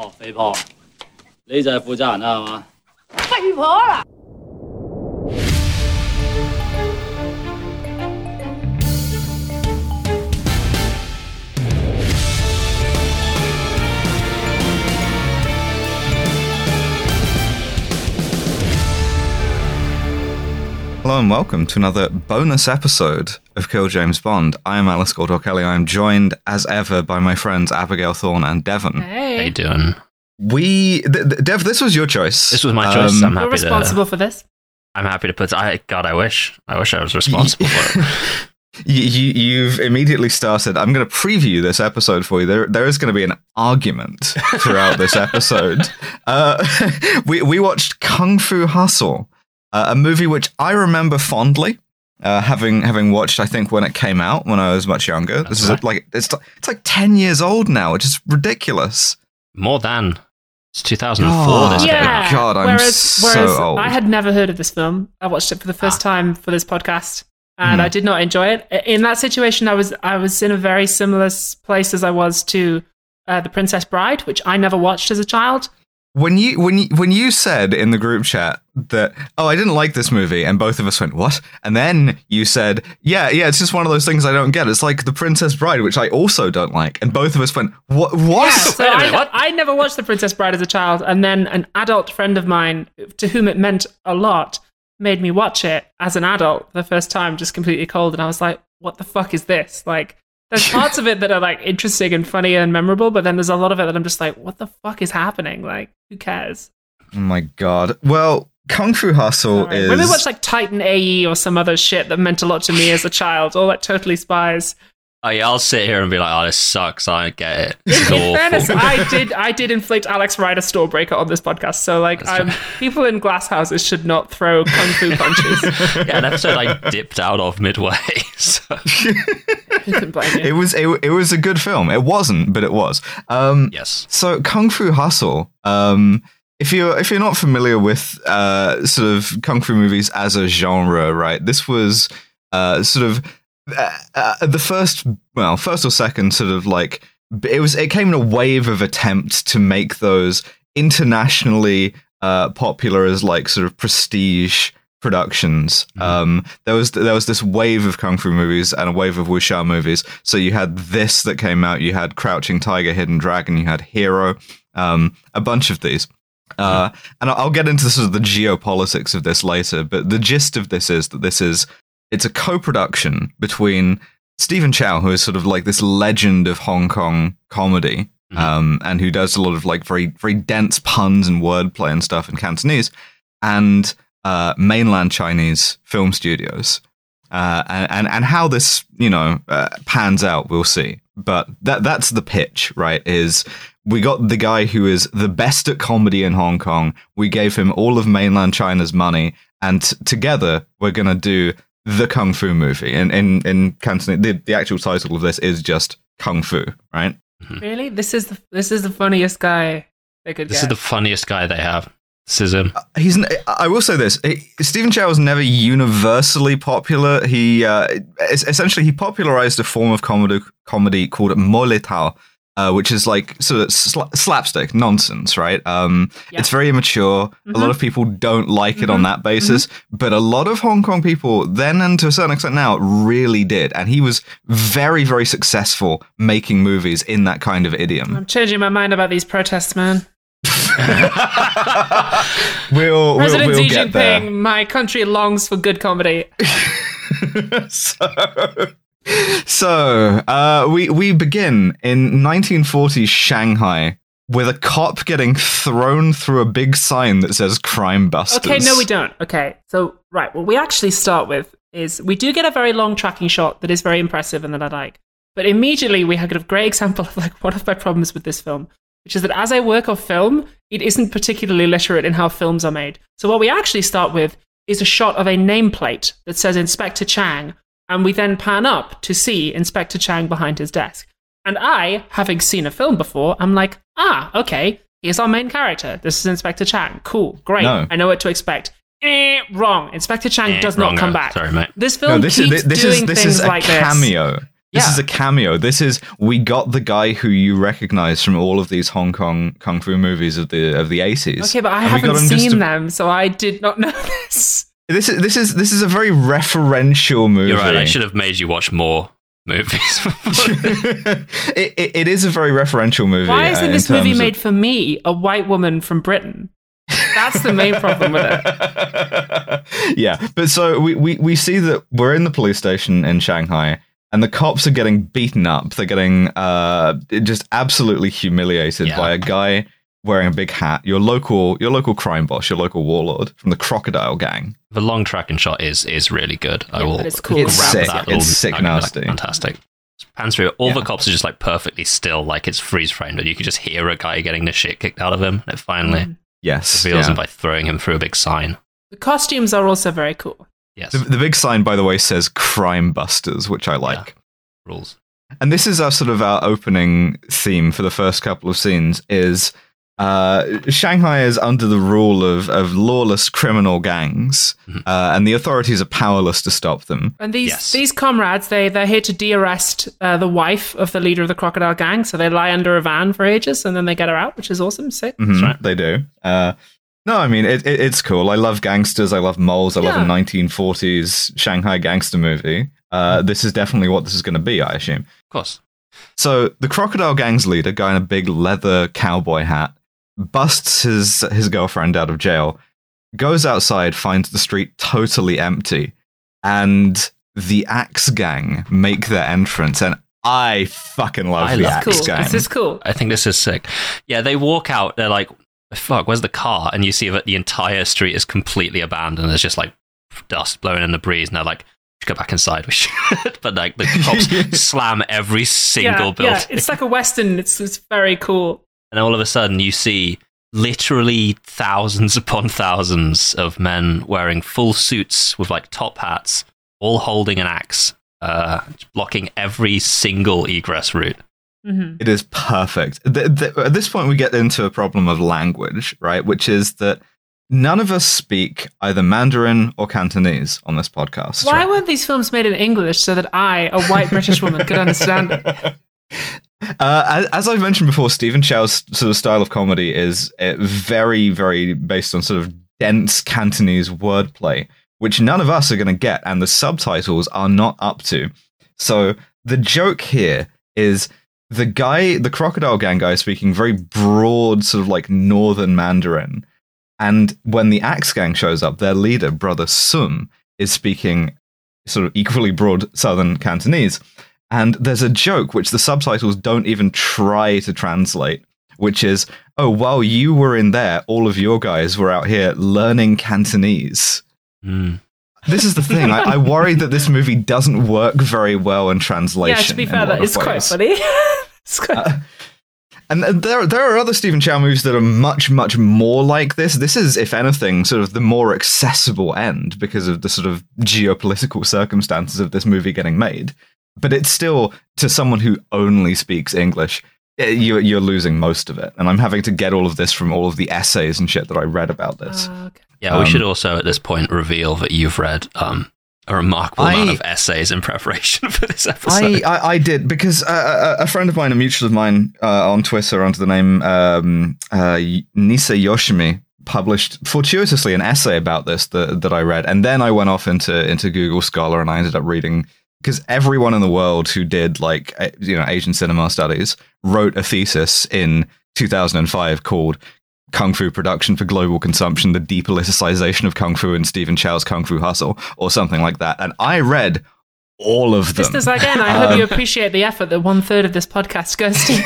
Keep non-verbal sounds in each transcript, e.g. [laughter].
哦，肥婆，你就系负责人啦，系嘛？肥婆啦！ Hello and welcome to another bonus episode of Kill James Bond. I am Alice Caldwell Kelly. I am joined as ever by my friends Abigail Thorne and Devon. Hey. How you doing? We, th- th- Dev, this was your choice. This was my choice. Um, I'm we're responsible to. for this. I'm happy to put. I God, I wish. I wish I was responsible for it. [laughs] you, you, you've immediately started. I'm going to preview this episode for you. There, there is going to be an argument throughout this episode. [laughs] Uh, [laughs] we we watched Kung Fu Hustle, uh, a movie which I remember fondly. Uh, having having watched, I think when it came out when I was much younger. this is right. like it's it's like ten years old now, which is ridiculous. More than it's 2004. Oh, Yeah. came God, I'm whereas, so whereas old. I had never heard of this film. I watched it for the first Ah. time for this podcast, and Hmm. I did not enjoy it. In that situation, I was I was in a very similar place as I was to uh, the Princess Bride, which I never watched as a child. When you when you when you said in the group chat that oh I didn't like this movie and both of us went what and then you said yeah yeah it's just one of those things I don't get it's like the Princess Bride which I also don't like and both of us went what what So Wait a I, minute, what? I never watched The Princess Bride as a child, and then an adult friend of mine, to whom it meant a lot, made me watch it as an adult the first time, just completely cold, and I was like, "What the fuck is this?" Like, there's [laughs] parts of it that are like interesting and funny and memorable, but then there's a lot of it that I'm just like, "What the fuck is happening?" Like, who cares? oh my god well Kung Fu Hustle Alright. is When we watch like Titan AE or some other shit that meant a lot to me as a child, all like totally spies. Oh yeah, I'll sit here and be like, "Oh, this sucks. I don't get it. This is In awful." fairness, [laughs] I did I did inflate Alex Rider Stormbreaker on this podcast, so like I'm, [laughs] people in glass houses should not throw kung fu punches. [laughs] yeah, an episode I dipped out of midway. So. Who can blame it was it, it was a good film it wasn't but it was um Yes. So Kung Fu Hustle. Um, if you're if you're not familiar with uh, sort of kung fu movies as a genre, right? This was uh, sort of uh, uh, the first, well, first or second, sort of like it was. It came in a wave of attempts to make those internationally uh, popular as like sort of prestige productions. Mhm. Um, there was there was this wave of kung fu movies and a wave of wuxia movies. So you had this that came out. You had Crouching Tiger, Hidden Dragon. You had Hero. Um, a bunch of these. Uh, and I'll I'll get into sort of the geopolitics of this later, but the gist of this is that this is it's a co-production between Stephen Chow, who is sort of like this legend of Hong Kong comedy, Mhm. um, and who does a lot of like very very dense puns and wordplay and stuff in Cantonese, and uh, mainland Chinese film studios. Uh, and, and and how this you know uh, pans out, we'll see. But that that's the pitch, right? Is we got the guy who is the best at comedy in Hong Kong. We gave him all of mainland China's money, and t- together we're gonna do the kung fu movie. And in in Cantonese, the, the actual title of this is just kung fu, right? Really? This is the this is the funniest guy they could This get. is the funniest guy they have. This is him. He's. n- I will say this: he- Stephen Chow was never universally popular. He uh, essentially he popularized a form of comedy comedy called mo lei tau, uh, which is like sort of sla- slapstick nonsense, right? Um, Yeah. It's very immature. A lot Mhm. of people don't like it on Mhm. that basis, but a lot of Hong Kong people then and to a certain extent now really did, and he was very, very successful making movies in that kind of idiom. I'm changing my mind about these protests, man. [laughs] we'll, we'll, President we'll Xi get there. Jinping, my country longs for good comedy. [laughs] so, so uh, we we begin in 1940 Shanghai with a cop getting thrown through a big sign that says "Crime Busters." Okay, no, we don't. Okay, so right, what we actually start with is we do get a very long tracking shot that is very impressive and that I like. But immediately we have a great example of like one of my problems with this film, which is that as I work off film, it isn't particularly literate in how films are made. So what we actually start with is a shot of a nameplate that says Inspector Chang, and we then pan up to see Inspector Chang behind his desk. And I, having seen a film before, I'm like, ah, okay, here's our main character. This is Inspector Chang. Cool, great. No. I know what to expect. Eh, wrong. Inspector Chang Eh, does not come guy. back. Sorry, mate. This film No, this keeps is this doing is this things is a like cameo. This Yeah. is a cameo. This is we got the guy who you recognize from all of these Hong Kong kung fu movies of the of the eighties. Okay, but I And haven't seen to- them, so I did not [laughs] know this. This is this is this is a very referential movie. You're right. I should have made you watch more movies. [laughs] it, it, it is a very referential movie. Why uh, isn't in this movie terms of- made for me, a white woman from Britain? That's the main problem with it. [laughs] yeah, but so we, we, we see that we're in the police station in Shanghai, and the cops are getting beaten up. They're getting uh, just absolutely humiliated Yeah. by a guy wearing a big hat. Your local your local crime boss, your local warlord from the Crocodile Gang. the long tracking shot is is really good. I Yeah, will it's cool. grab It's sick. that It's little sick nugget and like, fantastic. Pans through. All the cops are just like perfectly still, like it's freeze framed, and you can just hear a guy getting the shit kicked out of him. And it finally Mm. Yes, reveals yeah. him by throwing him through a big sign. The costumes are also very cool. Yes, The, the big sign, by the way, says "Crime Busters," which I like. rules. And this is our sort of our opening theme for the first couple of scenes is uh, Shanghai is under the rule of, of lawless criminal gangs, Mhm. uh, and the authorities are powerless to stop them. And these Yes. these comrades, they they're here to de-arrest uh, the wife of the leader of the crocodile gang. So they lie under a van for ages, and then they get her out, which is awesome. Sick. Mhm, right. They do. Uh, no, I mean it, it, it's cool. I love gangsters. I love moles. I love Yeah. a 1940s Shanghai gangster movie. Uh, this is definitely what this is going to be, I assume. Of course. So the crocodile gang's leader, guy in a big leather cowboy hat, busts his his girlfriend out of jail, goes outside, finds the street totally empty, and the Axe Gang make their entrance, and I fucking love I the love Axe Cool. Gang. This is cool. I think this is sick. Yeah, they walk out. They're like, "Fuck, where's the car?" And you see that the entire street is completely abandoned. There's just like dust blowing in the breeze, and they're like, "Go back inside." We [laughs] should. but like the cops [laughs] slam every single yeah, building, yeah, it's like a western. It's it's very cool. And all of a sudden you see literally thousands upon thousands of men wearing full suits with like top hats, all holding an axe, uh, blocking every single egress route. hmm It is perfect. Th- th- at this point, we get into a problem of language, right? Which is that none of us speak either Mandarin or Cantonese on this podcast. Why right? weren't these films made in English so that I, a white British woman, could understand it? [laughs] Uh, as, I've mentioned before, Stephen Chow's sort of style of comedy is uh, very, very based on sort of dense Cantonese wordplay, which none of us are going to get, and the subtitles are not up to. So the joke here is the guy, the Crocodile Gang guy, is speaking very broad, sort of like Northern Mandarin. And when the Axe Gang shows up, their leader, Brother Sum, is speaking sort of equally broad Southern Cantonese. And there's a joke which the subtitles don't even try to translate, which is, oh, while you were in there, all of your guys were out here learning Cantonese. Hmm. This is the thing. I, I worry that this movie doesn't work very well in translation. yeah, to be fair, lot that of quite funny. [laughs] it's quite Uh, And and there, there are other Stephen Chow movies that are much, much more like this. This is, if anything, sort of the more accessible end because of the sort of geopolitical [laughs] circumstances of this movie getting made. But it's still, to someone who only speaks English, eh, you're, you're losing most of it. And I'm having to get all of this from all of the essays and shit that I read about this. Ah, okay. Yeah, we Um, should also at this point reveal that you've read um, a remarkable I- amount of essays in preparation [laughs] for this I, episode. I, I did because uh, a, a friend of mine, a mutual of mine uh, on Twitter under the name um, uh, Nisa Yoshimi, published fortuitously an essay about this that, that I read, and then I went off into into Google Scholar and I ended up reading because everyone in the world who did like you know Asian cinema studies wrote a thesis in 2005 called Kung Fu Production for Global Consumption, the depoliticization of Kung Fu and Stephen Chow's Kung Fu Hustle, or something like that. And I read all of them. Listeners, again, I hope Um, you appreciate the effort that one third of this podcast goes to.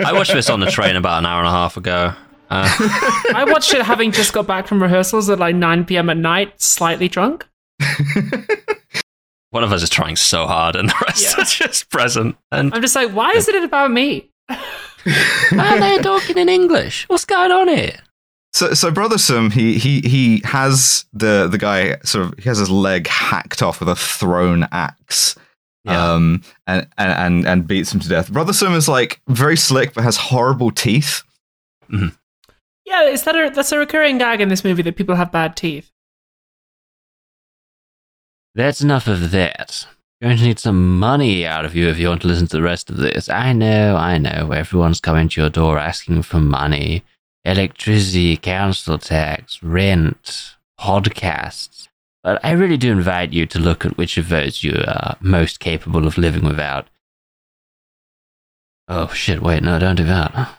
[laughs] I watched this on the train about an hour and a half ago. Uh, I watched it having just got back from rehearsals at like 9 p.m. at night, slightly drunk. [laughs] one of us is trying so hard, and the rest Yeah. are just present. And I'm just like, why isn't it about me? why [laughs] are they talking in English? What's going on here? So, so brother Sum, he he he has the the guy sort of he has his leg hacked off with a thrown axe, Yeah. um, and, and and and beats him to death. Brother Sum is like very slick but has horrible teeth. Yeah, is that a, that's a recurring gag in this movie that people have bad teeth? That's enough of that. Going to need some money out of you if you want to listen to the rest of this. I know, I know. Everyone's coming to your door asking for money. Electricity, council tax, rent, podcasts. But I really do invite you to look at which of those you are most capable of living without. Oh shit, wait, no, don't do that.